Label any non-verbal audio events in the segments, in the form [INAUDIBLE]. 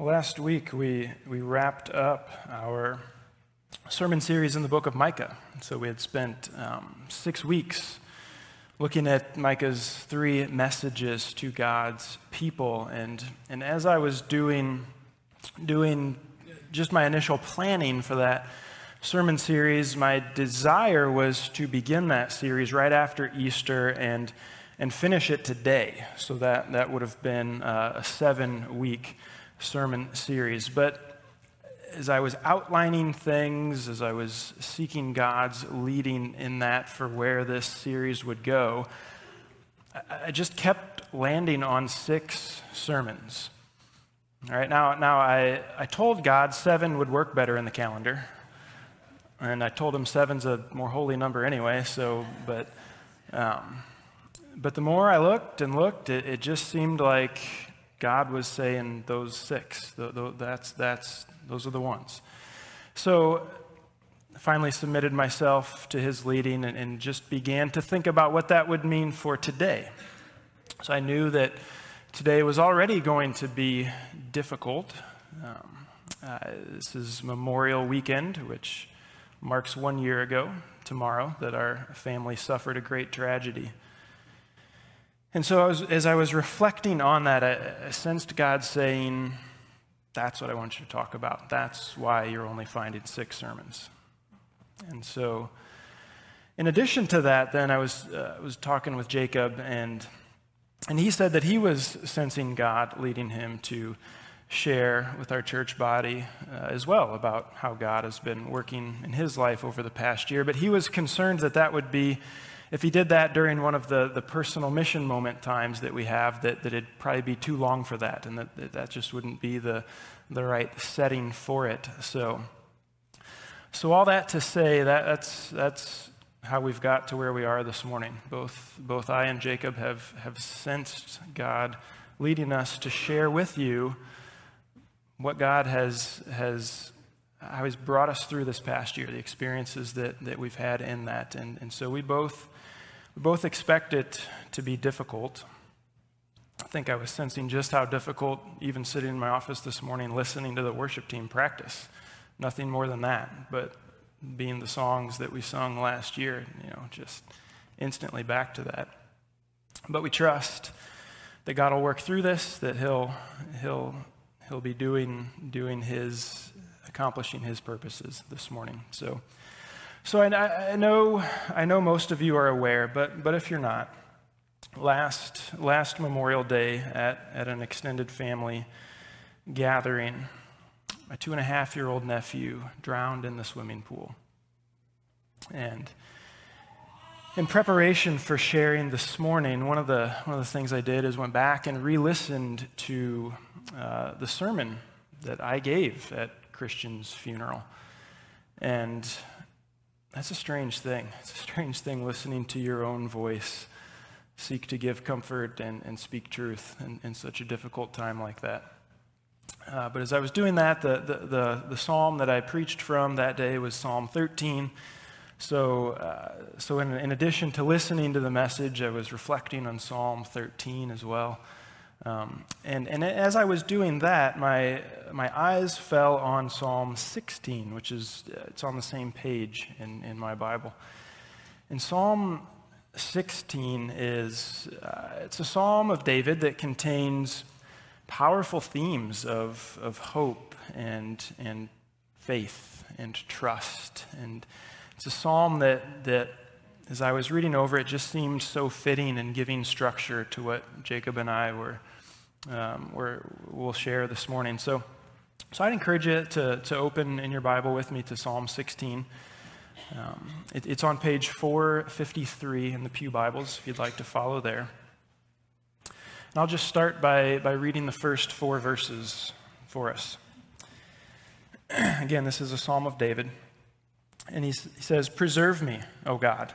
Last week, we, we wrapped up our sermon series in the book of Micah. So we had spent um, six weeks looking at Micah's three messages to God's people. And, and as I was doing, doing just my initial planning for that sermon series, my desire was to begin that series right after Easter and, and finish it today. So that, that would have been uh, a seven week sermon series. But as I was outlining things, as I was seeking God's leading in that for where this series would go, I just kept landing on six sermons. All right, now, now I, I told God seven would work better in the calendar. And I told him seven's a more holy number anyway, so, but, um, but the more I looked and looked, it, it just seemed like God was saying those six. That's, that's, those are the ones. So I finally submitted myself to his leading and, and just began to think about what that would mean for today. So I knew that today was already going to be difficult. Um, uh, this is Memorial Weekend, which marks one year ago tomorrow that our family suffered a great tragedy. And so, as I was reflecting on that, I, I sensed God saying, That's what I want you to talk about. That's why you're only finding six sermons. And so, in addition to that, then I was, uh, was talking with Jacob, and, and he said that he was sensing God leading him to share with our church body uh, as well about how God has been working in his life over the past year. But he was concerned that that would be if he did that during one of the, the personal mission moment times that we have, that, that it'd probably be too long for that, and that, that, that just wouldn't be the, the right setting for it. So, so all that to say, that, that's, that's how we've got to where we are this morning. Both, both I and Jacob have, have sensed God leading us to share with you what God has, has how he's brought us through this past year, the experiences that, that we've had in that. And, and so we both we both expect it to be difficult. I think I was sensing just how difficult, even sitting in my office this morning, listening to the worship team practice. Nothing more than that, but being the songs that we sung last year, you know, just instantly back to that. But we trust that God will work through this, that He'll, he'll, he'll be doing, doing His, accomplishing His purposes this morning. So, so I, I, know, I know most of you are aware, but, but if you're not, last, last Memorial Day at, at an extended family gathering, my two and a half year old nephew drowned in the swimming pool. And in preparation for sharing this morning, one of the, one of the things I did is went back and re listened to uh, the sermon that I gave at Christian's funeral. And that's a strange thing. It's a strange thing listening to your own voice seek to give comfort and, and speak truth in, in such a difficult time like that. Uh, but as I was doing that, the, the, the, the, psalm that I preached from that day was Psalm 13. So, uh, so in, in addition to listening to the message, I was reflecting on Psalm 13 as well. Um, and, and as I was doing that, my, my eyes fell on Psalm 16, which is it's on the same page in, in my Bible. And Psalm 16 is uh, it's a psalm of David that contains powerful themes of, of hope and, and faith and trust. And it's a psalm that, that as I was reading over it, just seemed so fitting and giving structure to what Jacob and I were, um, were will share this morning. So, so I'd encourage you to, to open in your Bible with me to Psalm 16. Um, it, it's on page 453 in the Pew Bibles if you'd like to follow there. And I'll just start by, by reading the first four verses for us. [CLEARS THROAT] Again, this is a psalm of David. And he, he says, Preserve me, O God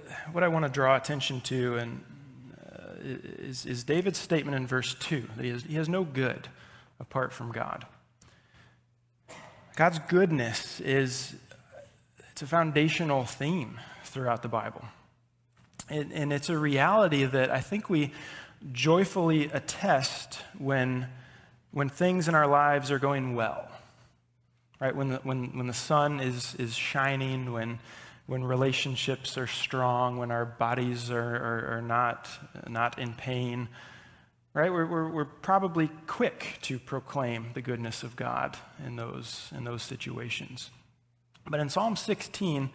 what I want to draw attention to and, uh, is, is, David's statement in verse 2 that he has, he has no good apart from God. God's goodness is it's a foundational theme throughout the Bible. And, and it's a reality that I think we joyfully attest when, when things in our lives are going well. Right? When the, when, when the sun is, is shining, when, when relationships are strong, when our bodies are, are, are not, not in pain, right? We're, we're, we're, probably quick to proclaim the goodness of God in those, in those situations. But in Psalm 16,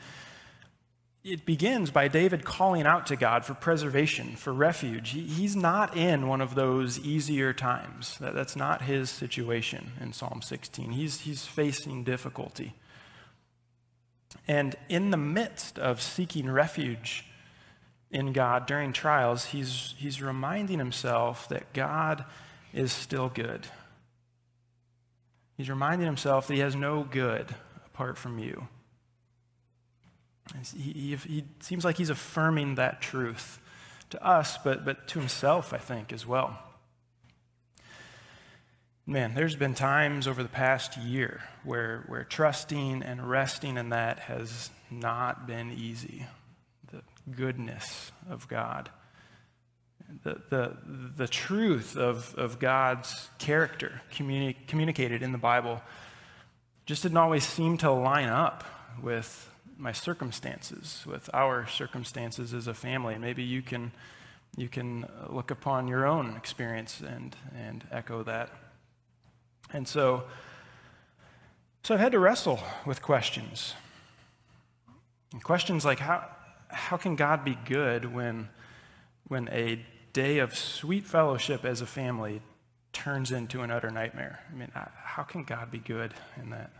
it begins by David calling out to God for preservation, for refuge. He, he's not in one of those easier times. That, that's not his situation in Psalm 16. He's, he's facing difficulty. And in the midst of seeking refuge in God during trials, he's, he's reminding himself that God is still good. He's reminding himself that he has no good apart from you. He, he, he, seems like he's affirming that truth to us, but, but to himself, I think, as well. Man, there's been times over the past year where, where trusting and resting in that has not been easy. The goodness of God, the, the, the truth of, of God's character communi- communicated in the Bible just didn't always seem to line up with my circumstances, with our circumstances as a family. Maybe you can, you can look upon your own experience and, and echo that. And so, so I've had to wrestle with questions. And questions like how, how can God be good when, when a day of sweet fellowship as a family turns into an utter nightmare? I mean, uh, how can God be good in that?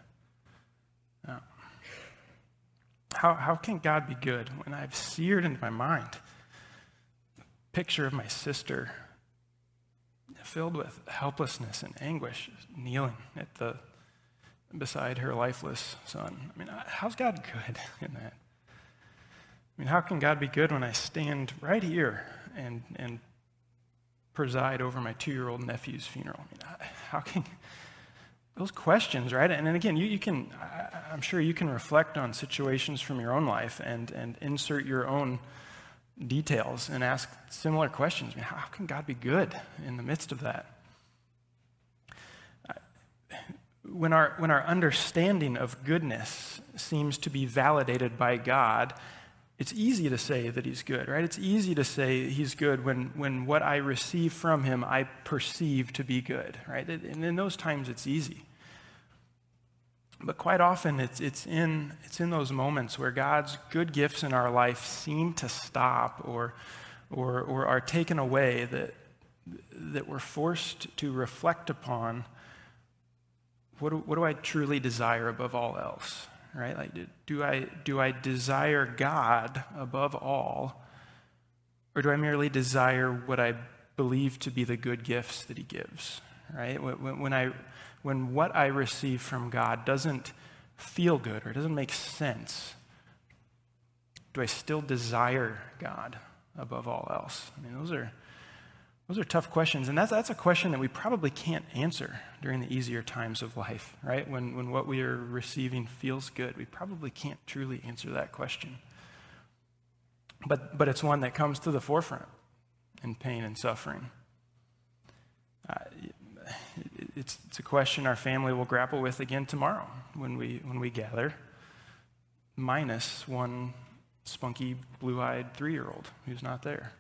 No. How, how can God be good when I've seared into my mind a picture of my sister filled with helplessness and anguish, kneeling at the beside her lifeless son? I mean, how's God good [LAUGHS] in that? I mean, how can God be good when I stand right here and, and preside over my two year old nephew's funeral? I mean, how can those questions, right? And then again, you, you can, I'm sure you can reflect on situations from your own life and, and insert your own details and ask similar questions. I mean, how, can God be good in the midst of that? When our, when our understanding of goodness seems to be validated by God, it's easy to say that he's good, right? It's easy to say he's good when, when what I receive from him I perceive to be good, right? And in those times it's easy. But quite often it's, it's, in, it's in those moments where God's good gifts in our life seem to stop or, or, or are taken away that, that we're forced to reflect upon what do, what do I truly desire above all else? right? Like, do I, do I desire God above all, or do I merely desire what I believe to be the good gifts that He gives, right? When, when, I, when what I receive from God doesn't feel good or doesn't make sense, do I still desire God above all else? I mean, those are those are tough questions, and that's, that's a question that we probably can't answer during the easier times of life, right? When, when what we are receiving feels good, we probably can't truly answer that question. But, but it's one that comes to the forefront in pain and suffering. Uh, it's, it's a question our family will grapple with again tomorrow when we, when we gather, minus one spunky, blue eyed three year old who's not there.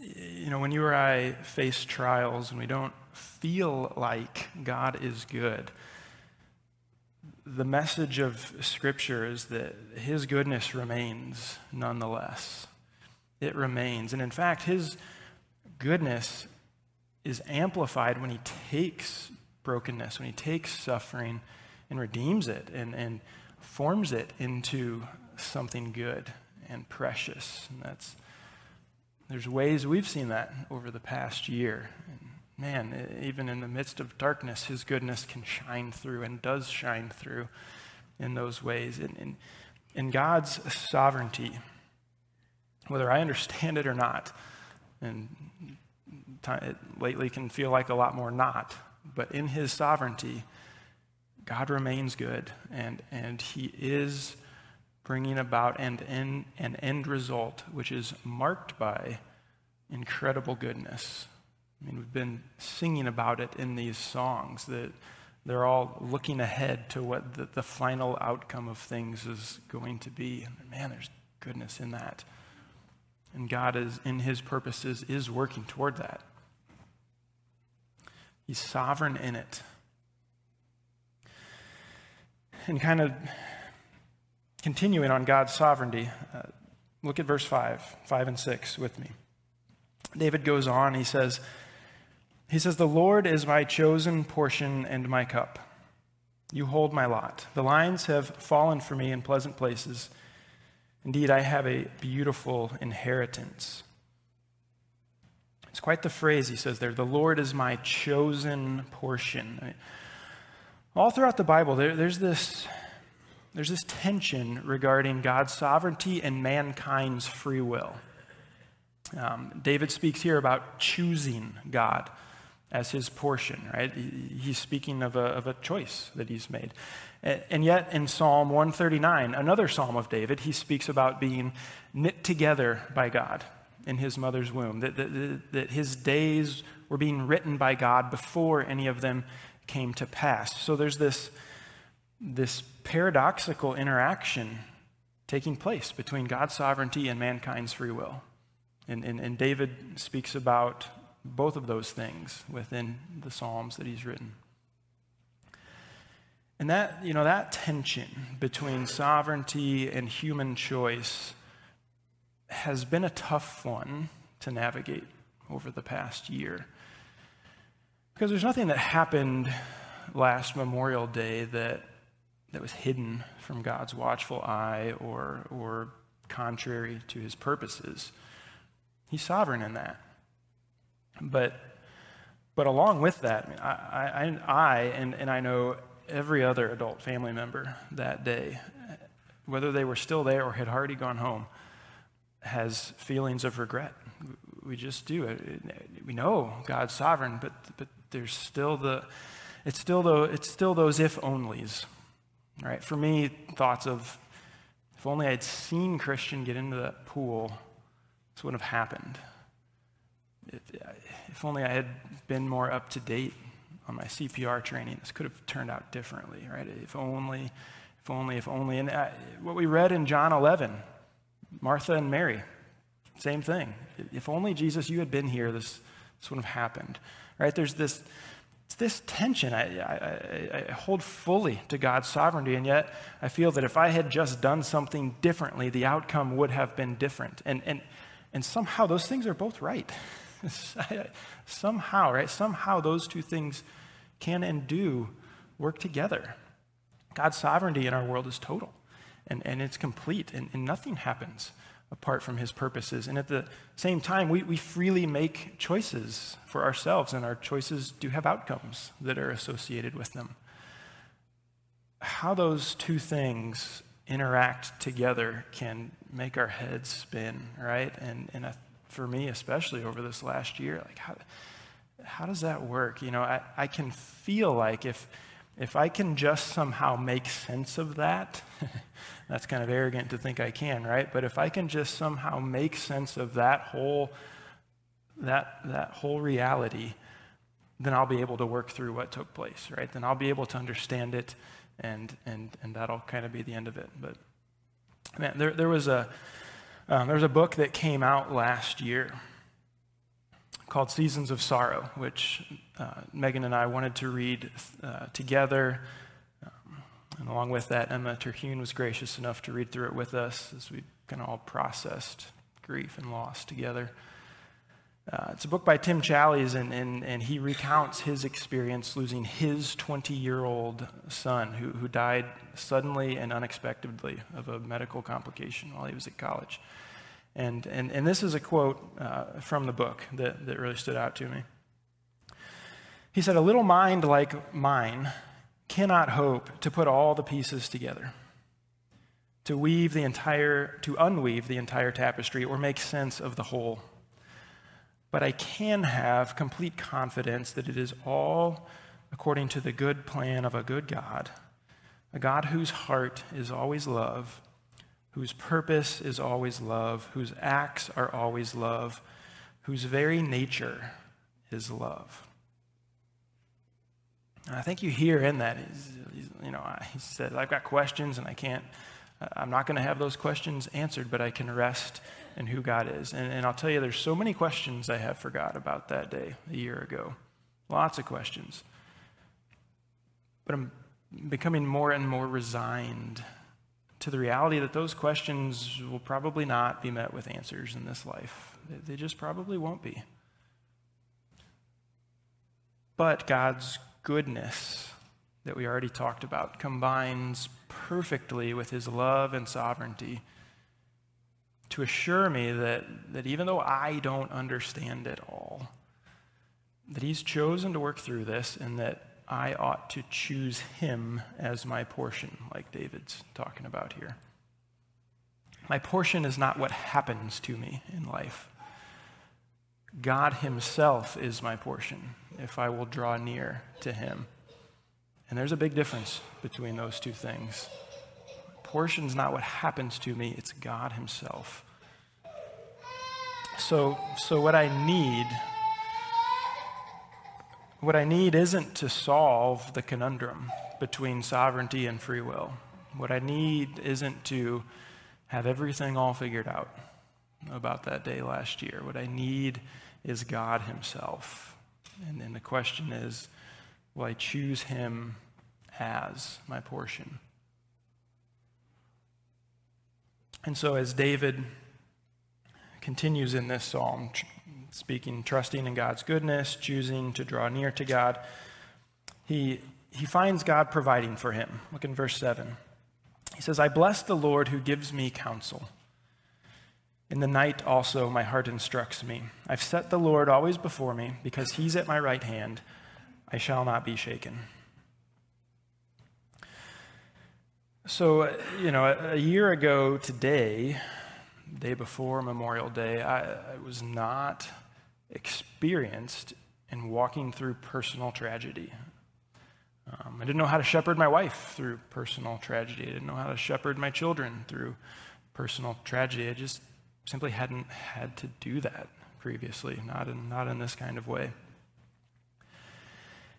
you know, when you or I face trials and we don't feel like God is good, the message of Scripture is that His goodness remains nonetheless. It remains. And in fact, His goodness is amplified when He takes brokenness, when He takes suffering and redeems it and, and forms it into something good and precious. And that's there's ways we've seen that over the past year. And man, even in the midst of darkness, his goodness can shine through and does shine through in those ways. And, in, in God's sovereignty, whether I understand it or not, and it lately can feel like a lot more not, but in his sovereignty, God remains good, and, and he is bringing about an, an, an end result which is marked by incredible goodness. I mean, we've been singing about it in these songs that they're all looking ahead to what the, the final outcome of things is going to be. And man, there's goodness in that. And God is, in his purposes, is working toward that. He's sovereign in it. And kind of continuing on God's sovereignty, uh, look at verse 5, 5 and 6 with me. David goes on, he says, he says, The Lord is my chosen portion and my cup. You hold my lot. The lines have fallen for me in pleasant places. Indeed, I have a beautiful inheritance. It's quite the phrase he says there the Lord is my chosen portion. All throughout the Bible, there, there's, this, there's this tension regarding God's sovereignty and mankind's free will. Um, David speaks here about choosing God as his portion, right? He's speaking of a, of a choice that he's made. And yet, in Psalm 139, another psalm of David, he speaks about being knit together by God in his mother's womb, that, that, that his days were being written by God before any of them came to pass. So there's this, this paradoxical interaction taking place between God's sovereignty and mankind's free will. And, and, and David speaks about both of those things within the Psalms that he's written. And that, you know, that tension between sovereignty and human choice has been a tough one to navigate over the past year. Because there's nothing that happened last Memorial Day that, that was hidden from God's watchful eye or, or contrary to his purposes. He's sovereign in that. But, but along with that, I, I, I and, and I know every other adult family member that day, whether they were still there or had already gone home, has feelings of regret. We just do. We know God's sovereign, but, but there's still the, it's still, the, it's still those if onlys, right? For me, thoughts of, if only I'd seen Christian get into that pool, this wouldn't have happened. If, only I had been more up to date on my CPR training, this could have turned out differently, right? If only, if only, if only. And I, what we read in John 11, Martha and Mary, same thing. If only Jesus, you had been here, this, this wouldn't have happened, right? There's this, it's this tension I, I, I, hold fully to God's sovereignty, and yet I feel that if I had just done something differently, the outcome would have been different. And, and, and somehow those things are both right. [LAUGHS] somehow, right? Somehow those two things can and do work together. God's sovereignty in our world is total and, and it's complete, and, and nothing happens apart from his purposes. And at the same time, we, we freely make choices for ourselves, and our choices do have outcomes that are associated with them. How those two things interact together can make our heads spin, right? And, and for me, especially over this last year. Like, how, how does that work? You know, I, I can feel like if, if I can just somehow make sense of that, [LAUGHS] that's kind of arrogant to think I can, right? But if I can just somehow make sense of that whole, that, that whole reality, then I'll be able to work through what took place, right? Then I'll be able to understand it, and, and, and that'll kind of be the end of it. But man, there, there was a, um, there's a book that came out last year called Seasons of Sorrow, which uh, Megan and I wanted to read uh, together. Um, and along with that, Emma Terhune was gracious enough to read through it with us as we kind of all processed grief and loss together. Uh, it's a book by Tim Challies, and, and, and he recounts his experience losing his 20 year old son who, who died suddenly and unexpectedly of a medical complication while he was at college. And, and, and this is a quote uh, from the book that, that really stood out to me. He said, A little mind like mine cannot hope to put all the pieces together, to weave the entire, to unweave the entire tapestry or make sense of the whole. But I can have complete confidence that it is all according to the good plan of a good God, a God whose heart is always love whose purpose is always love, whose acts are always love, whose very nature is love. And I think you hear in that, you know, he said, I've got questions and I can't, uh, I'm not going to have those questions answered, but I can rest in who God is. And, and I'll tell you, there's so many questions I have forgot about that day a year ago. Lots of questions. But I'm becoming more and more resigned to the reality that those questions will probably not be met with answers in this life. They just probably won't be. But God's goodness that we already talked about combines perfectly with his love and sovereignty to assure me that, that even though I don't understand it all, that he's chosen to work through this and that I ought to choose him as my portion, like David's talking about here. My portion is not what happens to me in life. God Himself is my portion if I will draw near to Him. And there's a big difference between those two things. Portion's not what happens to me, it's God Himself. So, so what I need what I need isn't to solve the conundrum between sovereignty and free will. What I need isn't to have everything all figured out about that day last year. What I need is God Himself. And then the question is will I choose Him as my portion? And so, as David continues in this psalm, speaking, trusting in God's goodness, choosing to draw near to God. He, he finds God providing for him. Look in verse 7. He says, I bless the Lord who gives me counsel. In the night also my heart instructs me. I've set the Lord always before me, because he's at my right hand. I shall not be shaken. So, you know, a, year ago today, day before Memorial Day, I, I was not experienced in walking through personal tragedy. Um, I didn't know how to shepherd my wife through personal tragedy. I didn't know how to shepherd my children through personal tragedy. I just simply hadn't had to do that previously, not in, not in this kind of way.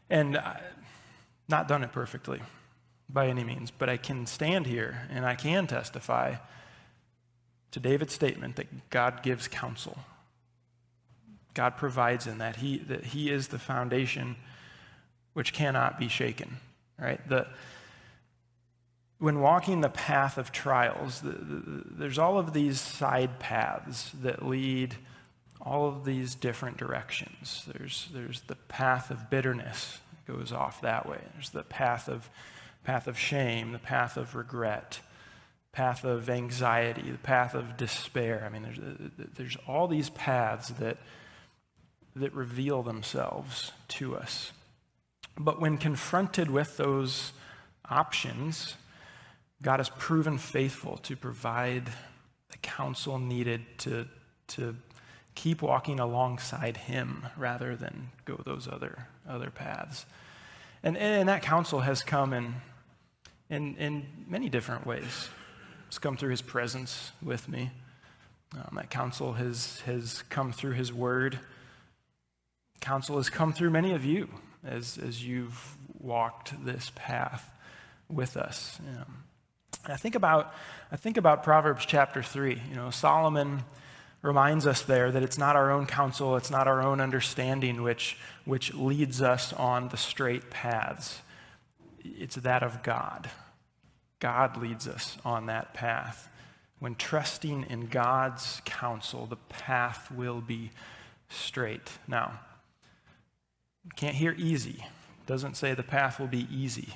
And I, not done it perfectly by any means, but I can stand here and I can testify to David's statement that God gives counsel God provides in that. He, that he is the foundation which cannot be shaken. Right? The, when walking the path of trials, the, the, there's all of these side paths that lead all of these different directions. There's, there's the path of bitterness that goes off that way. There's the path of, path of shame, the path of regret, path of anxiety, the path of despair. I mean, there's, there's all these paths that that reveal themselves to us. But when confronted with those options, God has proven faithful to provide the counsel needed to, to keep walking alongside Him rather than go those other, other paths. And, and that counsel has come in, in, in many different ways. It's come through His presence with me. Um, that counsel has, has come through His Word counsel has come through many of you as, as you've walked this path with us. I think about I think about Proverbs chapter three. You know, Solomon reminds us there that it's not our own counsel, it's not our own understanding which which leads us on the straight paths. It's that of God. God leads us on that path. When trusting in God's counsel, the path will be straight. Now, can't hear easy. Doesn't say the path will be easy.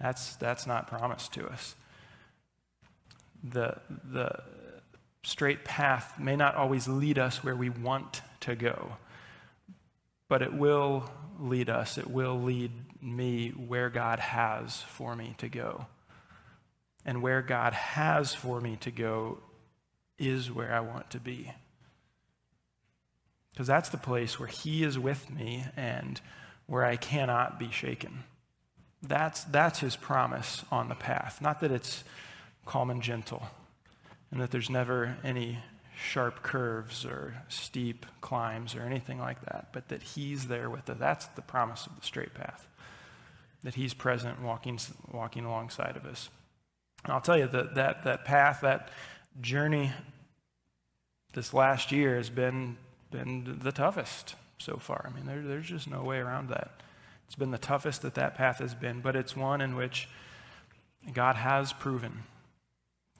That's, that's not promised to us. The, the straight path may not always lead us where we want to go, but it will lead us, it will lead me where God has for me to go. And where God has for me to go is where I want to be. Because that's the place where He is with me and where I cannot be shaken. That's, that's His promise on the path. Not that it's calm and gentle, and that there's never any sharp curves or steep climbs or anything like that, but that He's there with us. That's the promise of the straight path, that He's present walking, walking alongside of us. And I'll tell you that, that that path, that journey this last year has been, been the toughest so far. I mean, there, there's just no way around that. It's been the toughest that that path has been, but it's one in which God has proven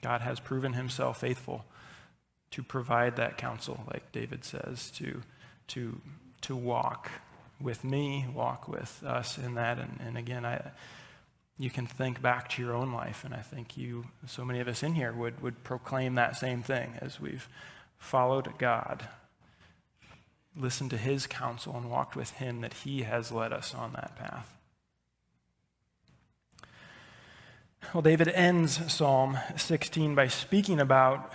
God has proven himself faithful to provide that counsel, like David says, to, to, to walk with me, walk with us in that. And, and again, I, you can think back to your own life, and I think you, so many of us in here, would, would proclaim that same thing as we've followed God, listened to his counsel, and walked with him, that he has led us on that path. Well, David ends Psalm 16 by speaking about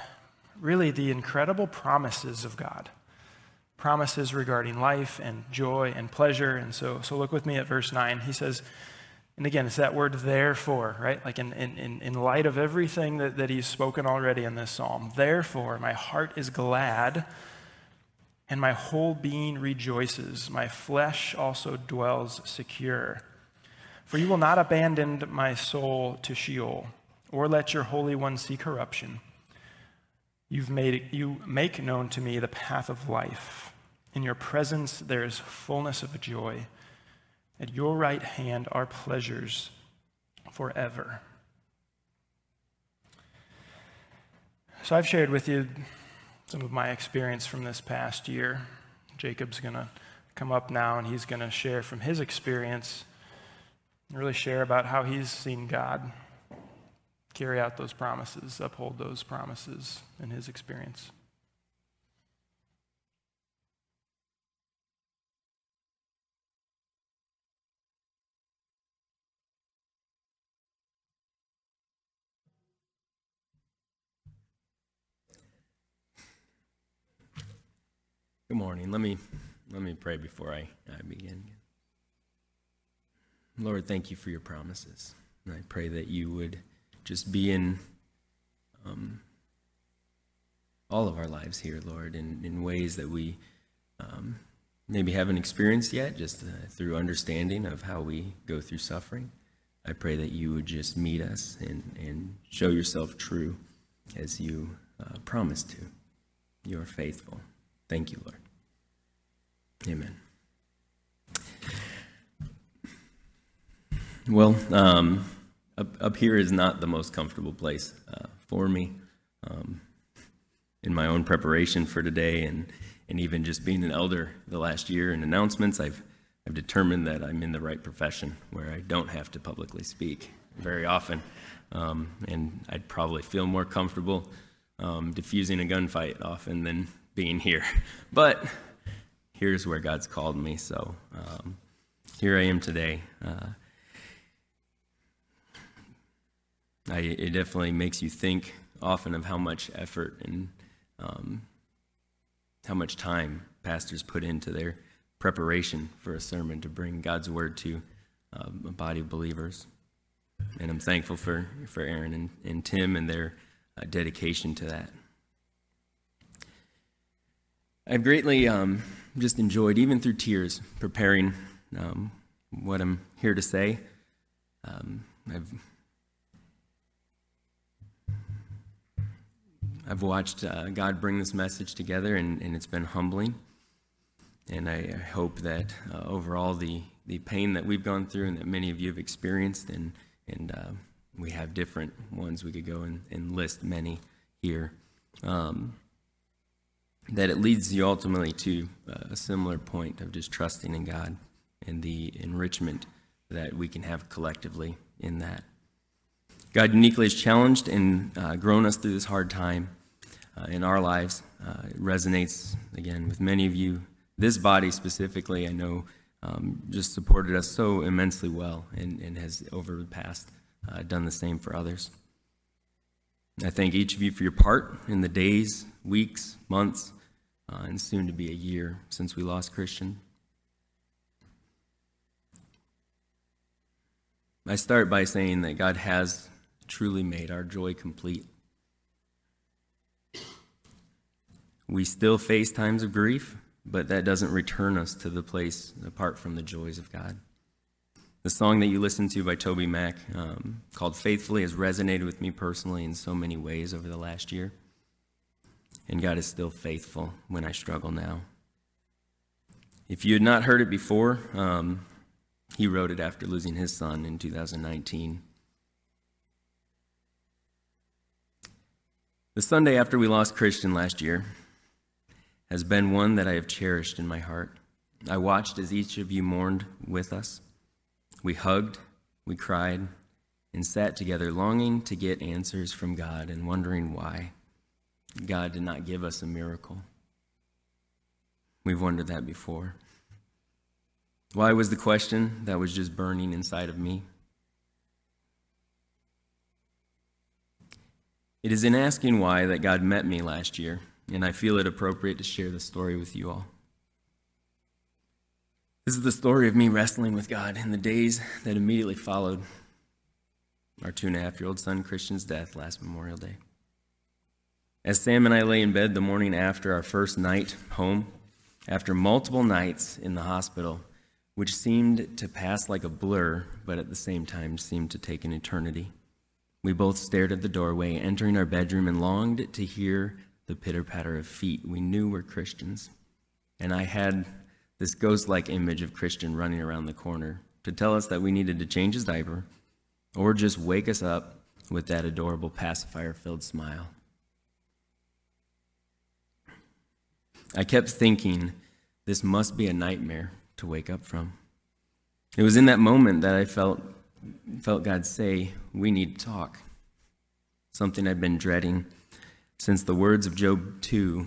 really the incredible promises of God. Promises regarding life and joy and pleasure. And so, so look with me at verse 9. He says, and again, it's that word therefore, right? Like in, in, in light of everything that, that he's spoken already in this psalm. Therefore, my heart is glad and my whole being rejoices. My flesh also dwells secure. For you will not abandon my soul to Sheol, or let your Holy One see corruption. You've made, you make known to me the path of life. In your presence there is fullness of joy. At your right hand are pleasures forever. So I've shared with you some of my experience from this past year. Jacob's going to come up now and he's going to share from his experience really share about how he's seen God carry out those promises, uphold those promises in his experience. Good morning. Let me let me pray before I, I begin. Lord, thank you for your promises. And I pray that you would just be in um, all of our lives here, Lord, in, in ways that we um, maybe haven't experienced yet, just uh, through understanding of how we go through suffering. I pray that you would just meet us and, and show yourself true as you uh, promised to. You are faithful. Thank you, Lord. Amen. Well, um, up, up here is not the most comfortable place uh, for me. Um, in my own preparation for today, and, and even just being an elder the last year in announcements, I've, I've determined that I'm in the right profession where I don't have to publicly speak very often. Um, and I'd probably feel more comfortable um, diffusing a gunfight often than being here. [LAUGHS] But here's where God's called me, so um, here I am today. Uh, I, it definitely makes you think often of how much effort and um, how much time pastors put into their preparation for a sermon to bring God's word to um, a body of believers. And I'm thankful for, for Aaron and, and Tim and their uh, dedication to that. I've greatly um, just enjoyed, even through tears, preparing um, what I'm here to say. Um, I've I've watched uh, God bring this message together, and, and it's been humbling. And I, hope that uh, overall, the, the pain that we've gone through and that many of you have experienced, and, and uh, we have different ones, we could go and, and list many here, um, that it leads you ultimately to uh, a similar point of just trusting in God and the enrichment that we can have collectively in that. God uniquely has challenged and uh, grown us through this hard time. uh, in our lives. Uh, it resonates, again, with many of you. This body specifically, I know, um, just supported us so immensely well and, and has, over the past, uh, done the same for others. I thank each of you for your part in the days, weeks, months, uh, and soon to be a year since we lost Christian. I start by saying that God has truly made our joy complete. We still face times of grief, but that doesn't return us to the place apart from the joys of God. The song that you listened to by Toby Mac, um, called Faithfully, has resonated with me personally in so many ways over the last year. And God is still faithful when I struggle now. If you had not heard it before, um, he wrote it after losing his son in 2019. The Sunday after we lost Christian last year has been one that I have cherished in my heart. I watched as each of you mourned with us. We hugged, we cried, and sat together longing to get answers from God and wondering why God did not give us a miracle. We've wondered that before. Why was the question that was just burning inside of me? It is in asking why that God met me last year, and I feel it appropriate to share the story with you all. This is the story of me wrestling with God in the days that immediately followed our two and a half year old son Christian's death last Memorial Day. As Sam and I lay in bed the morning after our first night home, after multiple nights in the hospital, which seemed to pass like a blur, but at the same time seemed to take an eternity. We both stared at the doorway, entering our bedroom, and longed to hear the pitter patter of feet we knew were Christians. And I had this ghost like image of Christian running around the corner to tell us that we needed to change his diaper or just wake us up with that adorable pacifier filled smile. I kept thinking, this must be a nightmare to wake up from. It was in that moment that I felt, felt God say, We need to talk. Something I'd been dreading since the words of Job 2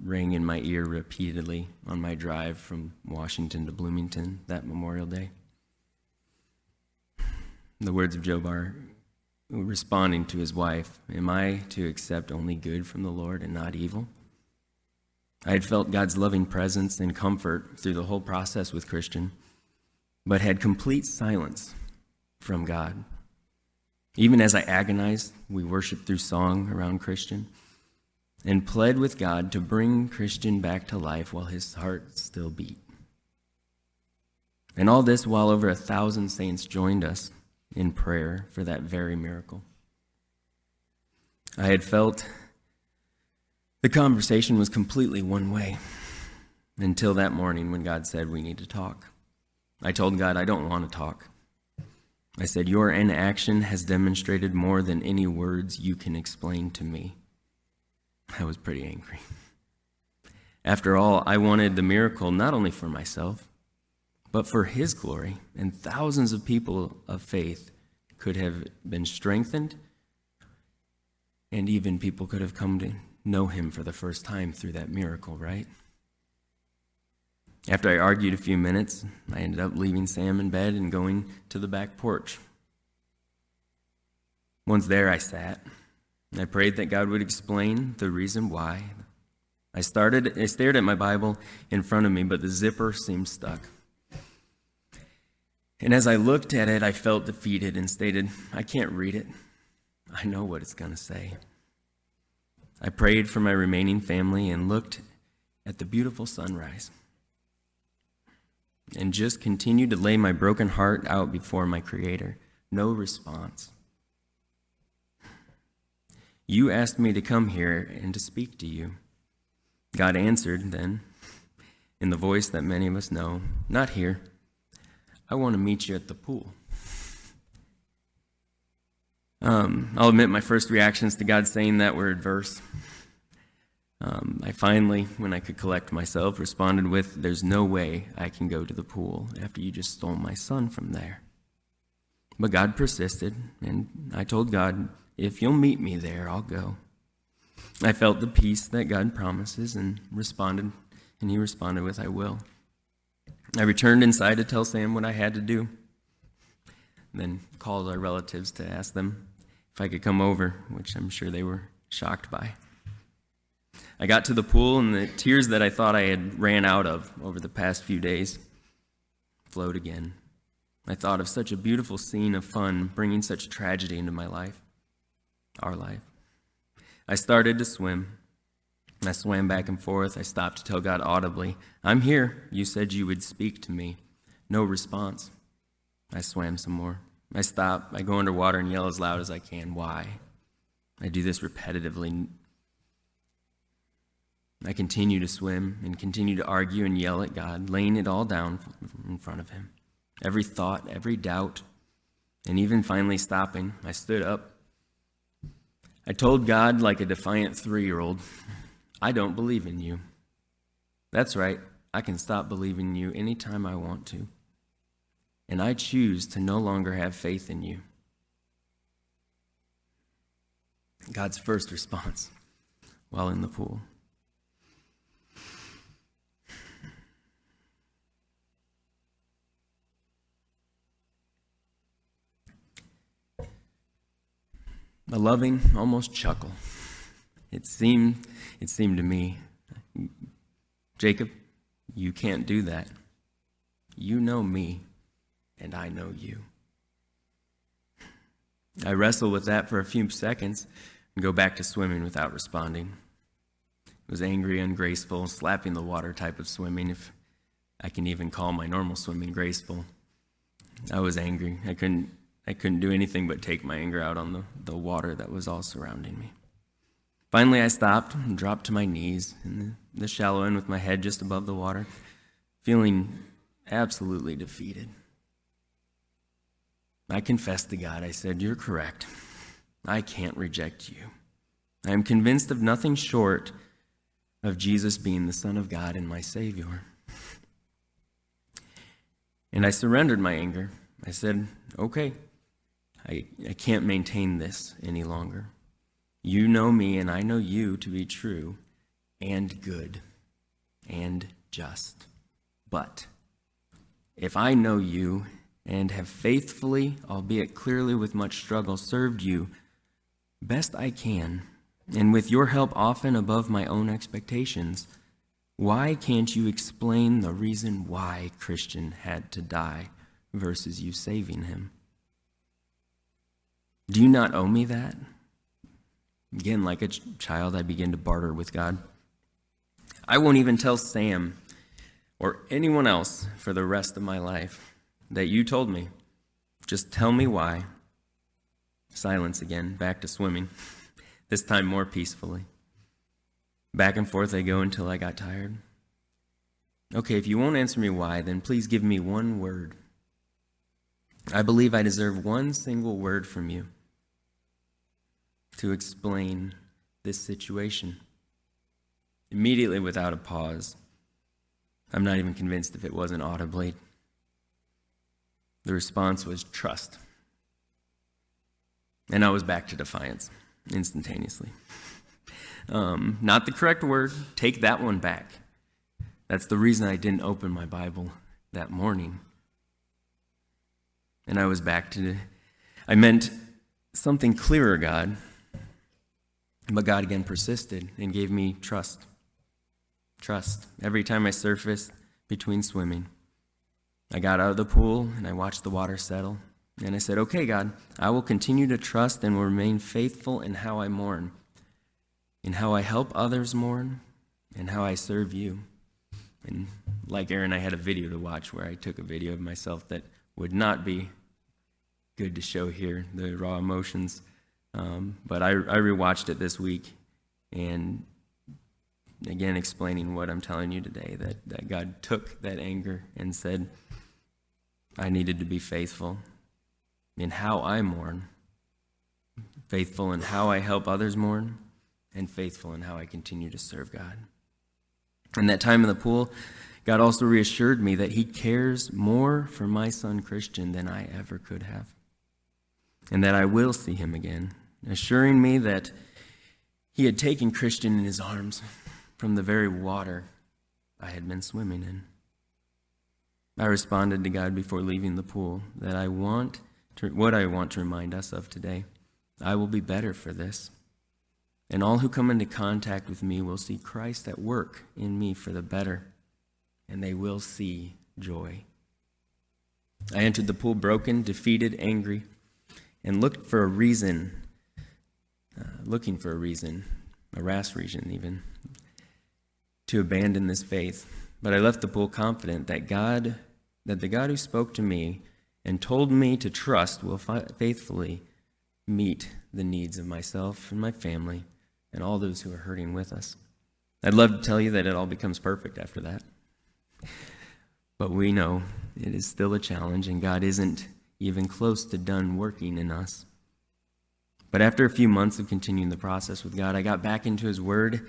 rang in my ear repeatedly on my drive from Washington to Bloomington that Memorial Day. The words of Job are responding to his wife Am I to accept only good from the Lord and not evil? I had felt God's loving presence and comfort through the whole process with Christian, but had complete silence from God. Even as I agonized, we worshiped through song around Christian and pled with God to bring Christian back to life while his heart still beat. And all this while over a thousand saints joined us in prayer for that very miracle. I had felt the conversation was completely one way until that morning when God said, We need to talk. I told God, I don't want to talk. I said, Your inaction has demonstrated more than any words you can explain to me. [LAUGHS] I was pretty angry. After all, I wanted the miracle not only for myself, but for His glory, and thousands of people of faith could have been strengthened, and even people could have come to know him for the first time through that miracle, right? After I argued a few minutes, I ended up leaving Sam in bed and going to the back porch. Once there, I sat. I prayed that God would explain the reason why. I started I stared at my Bible in front of me, but the zipper seemed stuck. And as I looked at it, I felt defeated and stated, I can't read it. I know what it's going to say. I prayed for my remaining family and looked at the beautiful sunrise and just continued to lay my broken heart out before my Creator. No response. You asked me to come here and to speak to you. God answered then, in the voice that many of us know, Not here. I want to meet you at the pool. Um, I'll admit my first reactions to God saying that were adverse. Um, I finally, when I could collect myself, responded with, There's no way I can go to the pool after you just stole my son from there. But God persisted, and I told God, If you'll meet me there, I'll go. I felt the peace that God promises and responded, and he responded with, I will. I returned inside to tell Sam what I had to do. Then called our relatives to ask them if I could come over, which I'm sure they were shocked by. I got to the pool, and the tears that I thought I had ran out of over the past few days flowed again. I thought of such a beautiful scene of fun bringing such tragedy into my life, our life. I started to swim. I swam back and forth. I stopped to tell God audibly, I'm here. You said you would speak to me. No response. I swam some more. I stop. I go underwater and yell as loud as I can. Why? I do this repetitively. I continue to swim and continue to argue and yell at God, laying it all down in front of Him. Every thought, every doubt, and even finally stopping, I stood up. I told God, like a defiant three year old, I don't believe in you. That's right, I can stop believing in you anytime I want to and I choose to no longer have faith in you. God's first response while in the pool. A loving, almost chuckle. It seemed, it seemed to me, Jacob, you can't do that. You know me and I know you. I wrestle with that for a few seconds and go back to swimming without responding. It was angry, ungraceful, slapping the water type of swimming, if I can even call my normal swimming graceful. I was angry. I couldn't, I couldn't do anything but take my anger out on the, the water that was all surrounding me. Finally, I stopped and dropped to my knees in the, the shallow end with my head just above the water, feeling absolutely defeated. I confessed to God. I said, You're correct. I can't reject you. I am convinced of nothing short of Jesus being the Son of God and my Savior. And I surrendered my anger. I said, Okay, I, I can't maintain this any longer. You know me, and I know you to be true and good and just. But if I know you and have faithfully, albeit clearly with much struggle, served you best I can, and with your help often above my own expectations, why can't you explain the reason why Christian had to die versus you saving him? Do you not owe me that? Again, like a child, I begin to barter with God. I won't even tell Sam or anyone else for the rest of my life that you told me. Just tell me why. Silence again, back to swimming, [LAUGHS] this time more peacefully. Back and forth I go until I got tired. Okay, if you won't answer me why, then please give me one word. I believe I deserve one single word from you to explain this situation. Immediately, without a pause, I'm not even convinced if it wasn't audibly, the response was trust. And I was back to defiance instantaneously. [LAUGHS] Um, not the correct word. Take that one back. That's the reason I didn't open my Bible that morning. And I was back to, I meant something clearer, God. But God again persisted and gave me trust. Trust. Every time I surfaced between swimming, I got out of the pool and I watched the water settle. And I said, Okay, God, I will continue to trust and will remain faithful in how I mourn, in how I help others mourn, and how I serve you. And like Aaron, I had a video to watch where I took a video of myself that would not be good to show here, the raw emotions. Um, but I, I rewatched it this week and again explaining what I'm telling you today that, that God took that anger and said, I needed to be faithful in how I mourn, faithful in how I help others mourn, and faithful in how I continue to serve God. In that time in the pool, God also reassured me that He cares more for my son Christian than I ever could have, and that I will see him again, assuring me that He had taken Christian in his arms from the very water I had been swimming in. I responded to God before leaving the pool that I want to, what I want to remind us of today. I will be better for this. And all who come into contact with me will see Christ at work in me for the better, and they will see joy. I entered the pool broken, defeated, angry, and looked for a reason, uh, looking for a reason, a rash reason even, to abandon this faith. But I left the pool confident that God, that the God who spoke to me and told me to trust will faithfully meet the needs of myself and my family and all those who are hurting with us. I'd love to tell you that it all becomes perfect after that. But we know it is still a challenge, and God isn't even close to done working in us. But after a few months of continuing the process with God, I got back into His Word,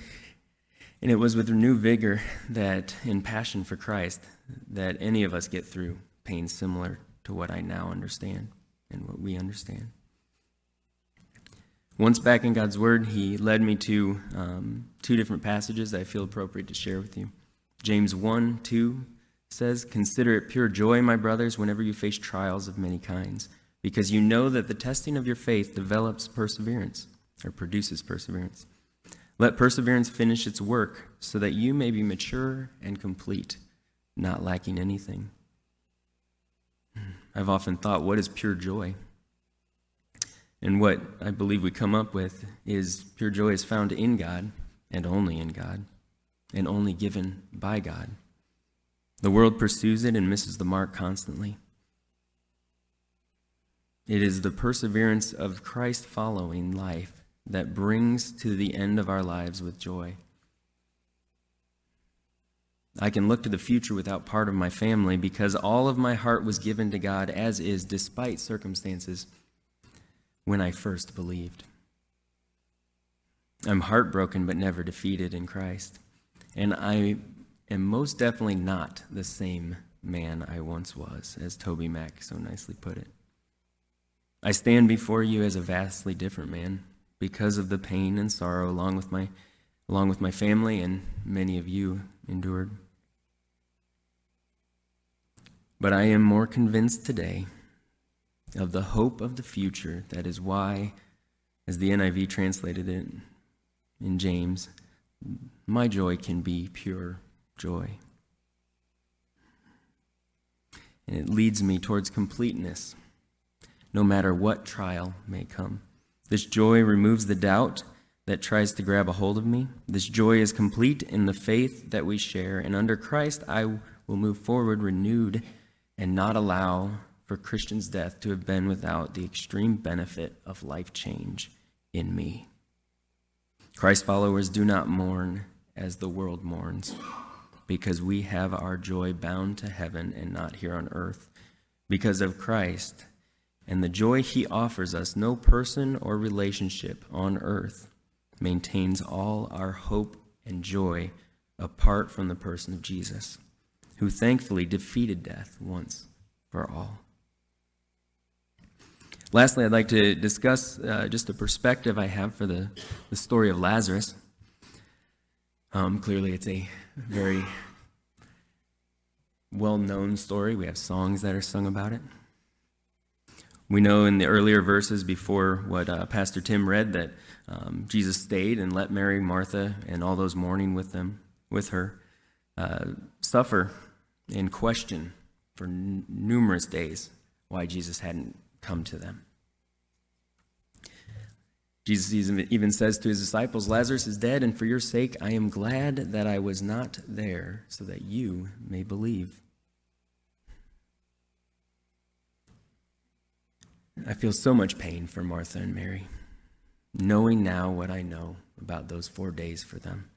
and it was with new vigor that, in passion for Christ, that any of us get through pain similar to what I now understand and what we understand. Once back in God's Word, He led me to um, two different passages that I feel appropriate to share with you. James 1 2 says, Consider it pure joy, my brothers, whenever you face trials of many kinds, because you know that the testing of your faith develops perseverance, or produces perseverance. Let perseverance finish its work, so that you may be mature and complete, not lacking anything. Hmm. I've often thought, what is pure joy? And what I believe we come up with is pure joy is found in God and only in God, and only given by God. The world pursues it and misses the mark constantly. It is the perseverance of Christ following life that brings to the end of our lives with joy. I can look to the future without part of my family because all of my heart was given to God as is, despite circumstances, when I first believed. I'm heartbroken but never defeated in Christ. And I am most definitely not the same man I once was, as TobyMac so nicely put it. I stand before you as a vastly different man because of the pain and sorrow along with my along with my family and many of you endured. But I am more convinced today of the hope of the future. That is why, as the NIV translated it in James, my joy can be pure joy. And it leads me towards completeness, no matter what trial may come. This joy removes the doubt that tries to grab a hold of me. This joy is complete in the faith that we share, and under Christ I will move forward renewed and not allow for Christian's death to have been without the extreme benefit of life change in me. Christ followers do not mourn as the world mourns because we have our joy bound to heaven and not here on earth. Because of Christ and the joy he offers us, no person or relationship on earth maintains all our hope and joy apart from the person of Jesus, who thankfully defeated death once for all. Lastly, I'd like to discuss uh, just the perspective I have for the, the story of Lazarus. Um, clearly, it's a very well known story. We have songs that are sung about it. We know in the earlier verses before what uh, Pastor Tim read that um, Jesus stayed and let Mary, Martha, and all those mourning with them, with her, uh, suffer and question for n- numerous days why Jesus hadn't come to them. Jesus even says to his disciples, Lazarus is dead, and for your sake I am glad that I was not there, so that you may believe. I feel so much pain for Martha and Mary, knowing now what I know about those four days for them.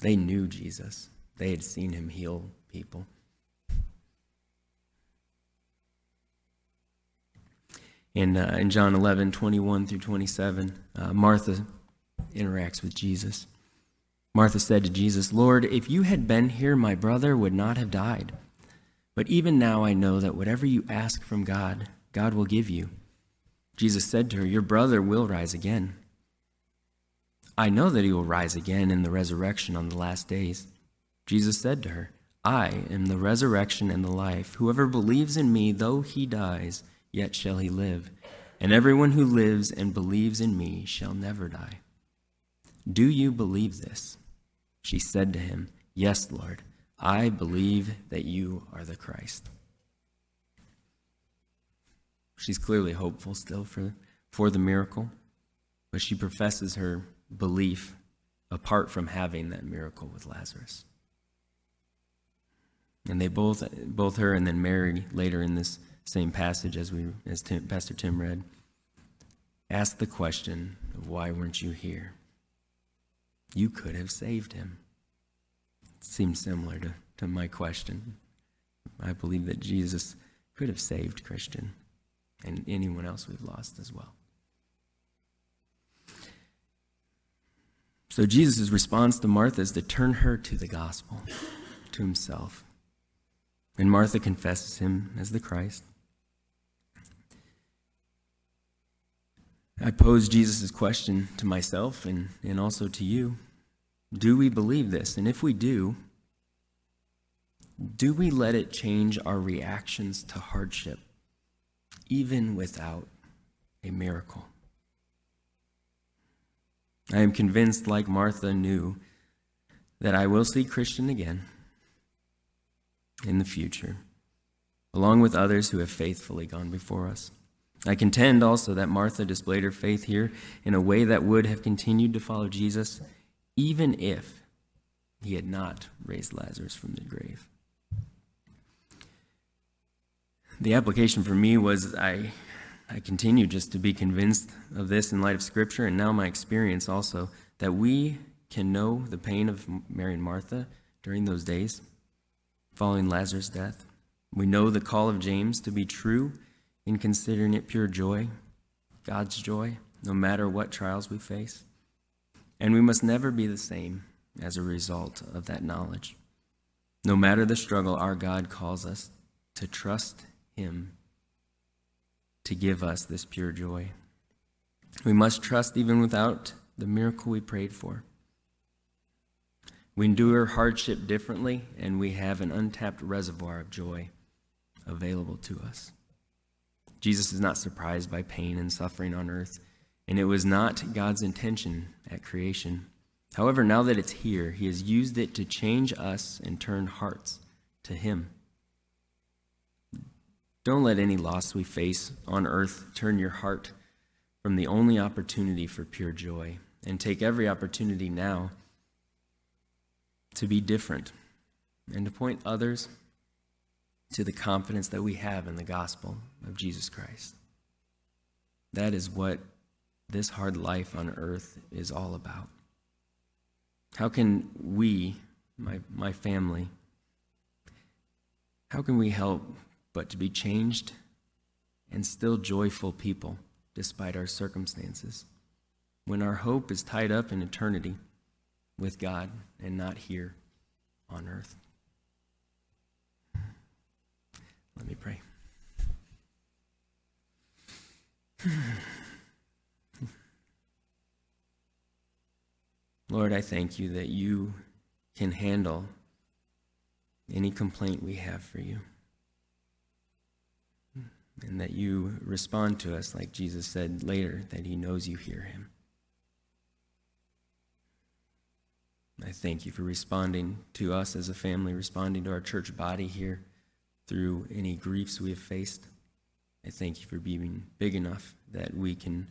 They knew Jesus, they had seen him heal people. In, uh, in John 11, 21 through 27, uh, Martha interacts with Jesus. Martha said to Jesus, Lord, if you had been here, my brother would not have died. But even now I know that whatever you ask from God, God will give you. Jesus said to her, Your brother will rise again. I know that he will rise again in the resurrection on the last days. Jesus said to her, I am the resurrection and the life. Whoever believes in me, though he dies, yet shall he live. And everyone who lives and believes in me shall never die. Do you believe this? She said to him, Yes, Lord, I believe that you are the Christ. She's clearly hopeful still for, for the miracle, but she professes her belief apart from having that miracle with Lazarus. And they both, both her and then Mary, later in this same passage as we, as Tim, Pastor Tim read, asked the question of why weren't you here? You could have saved him. It seems similar to, to my question. I believe that Jesus could have saved Christian and anyone else we've lost as well. So Jesus' response to Martha is to turn her to the gospel, to himself. And Martha confesses him as the Christ. I pose Jesus' question to myself and, and also to you. Do we believe this? And if we do, do we let it change our reactions to hardship, even without a miracle? I am convinced, like Martha knew, that I will see Christian again in the future, along with others who have faithfully gone before us. I contend also that Martha displayed her faith here in a way that would have continued to follow Jesus even if he had not raised Lazarus from the grave. The application for me was I I continue just to be convinced of this in light of Scripture and now my experience also that we can know the pain of Mary and Martha during those days following Lazarus' death. We know the call of James to be true in considering it pure joy, God's joy, no matter what trials we face. And we must never be the same as a result of that knowledge. No matter the struggle, our God calls us to trust Him to give us this pure joy. We must trust even without the miracle we prayed for. We endure hardship differently, and we have an untapped reservoir of joy available to us. Jesus is not surprised by pain and suffering on earth, and it was not God's intention at creation. However, now that it's here, He has used it to change us and turn hearts to Him. Don't let any loss we face on earth turn your heart from the only opportunity for pure joy, and take every opportunity now to be different and to point others to the confidence that we have in the gospel of Jesus Christ. That is what this hard life on earth is all about. How can we, my, my family, how can we help but to be changed and still joyful people despite our circumstances. When our hope is tied up in eternity with God and not here on earth. Let me pray. [SIGHS] Lord, I thank you that you can handle any complaint we have for you and that you respond to us like Jesus said later, that he knows you hear him. I thank you for responding to us as a family, responding to our church body here through any griefs we have faced. I thank you for being big enough that we can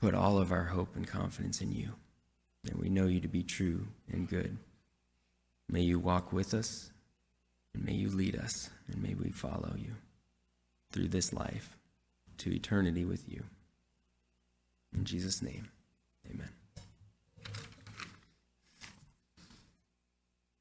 put all of our hope and confidence in you, and we know you to be true and good. May you walk with us and may you lead us, and may we follow you through this life to eternity with you. In Jesus' name, amen.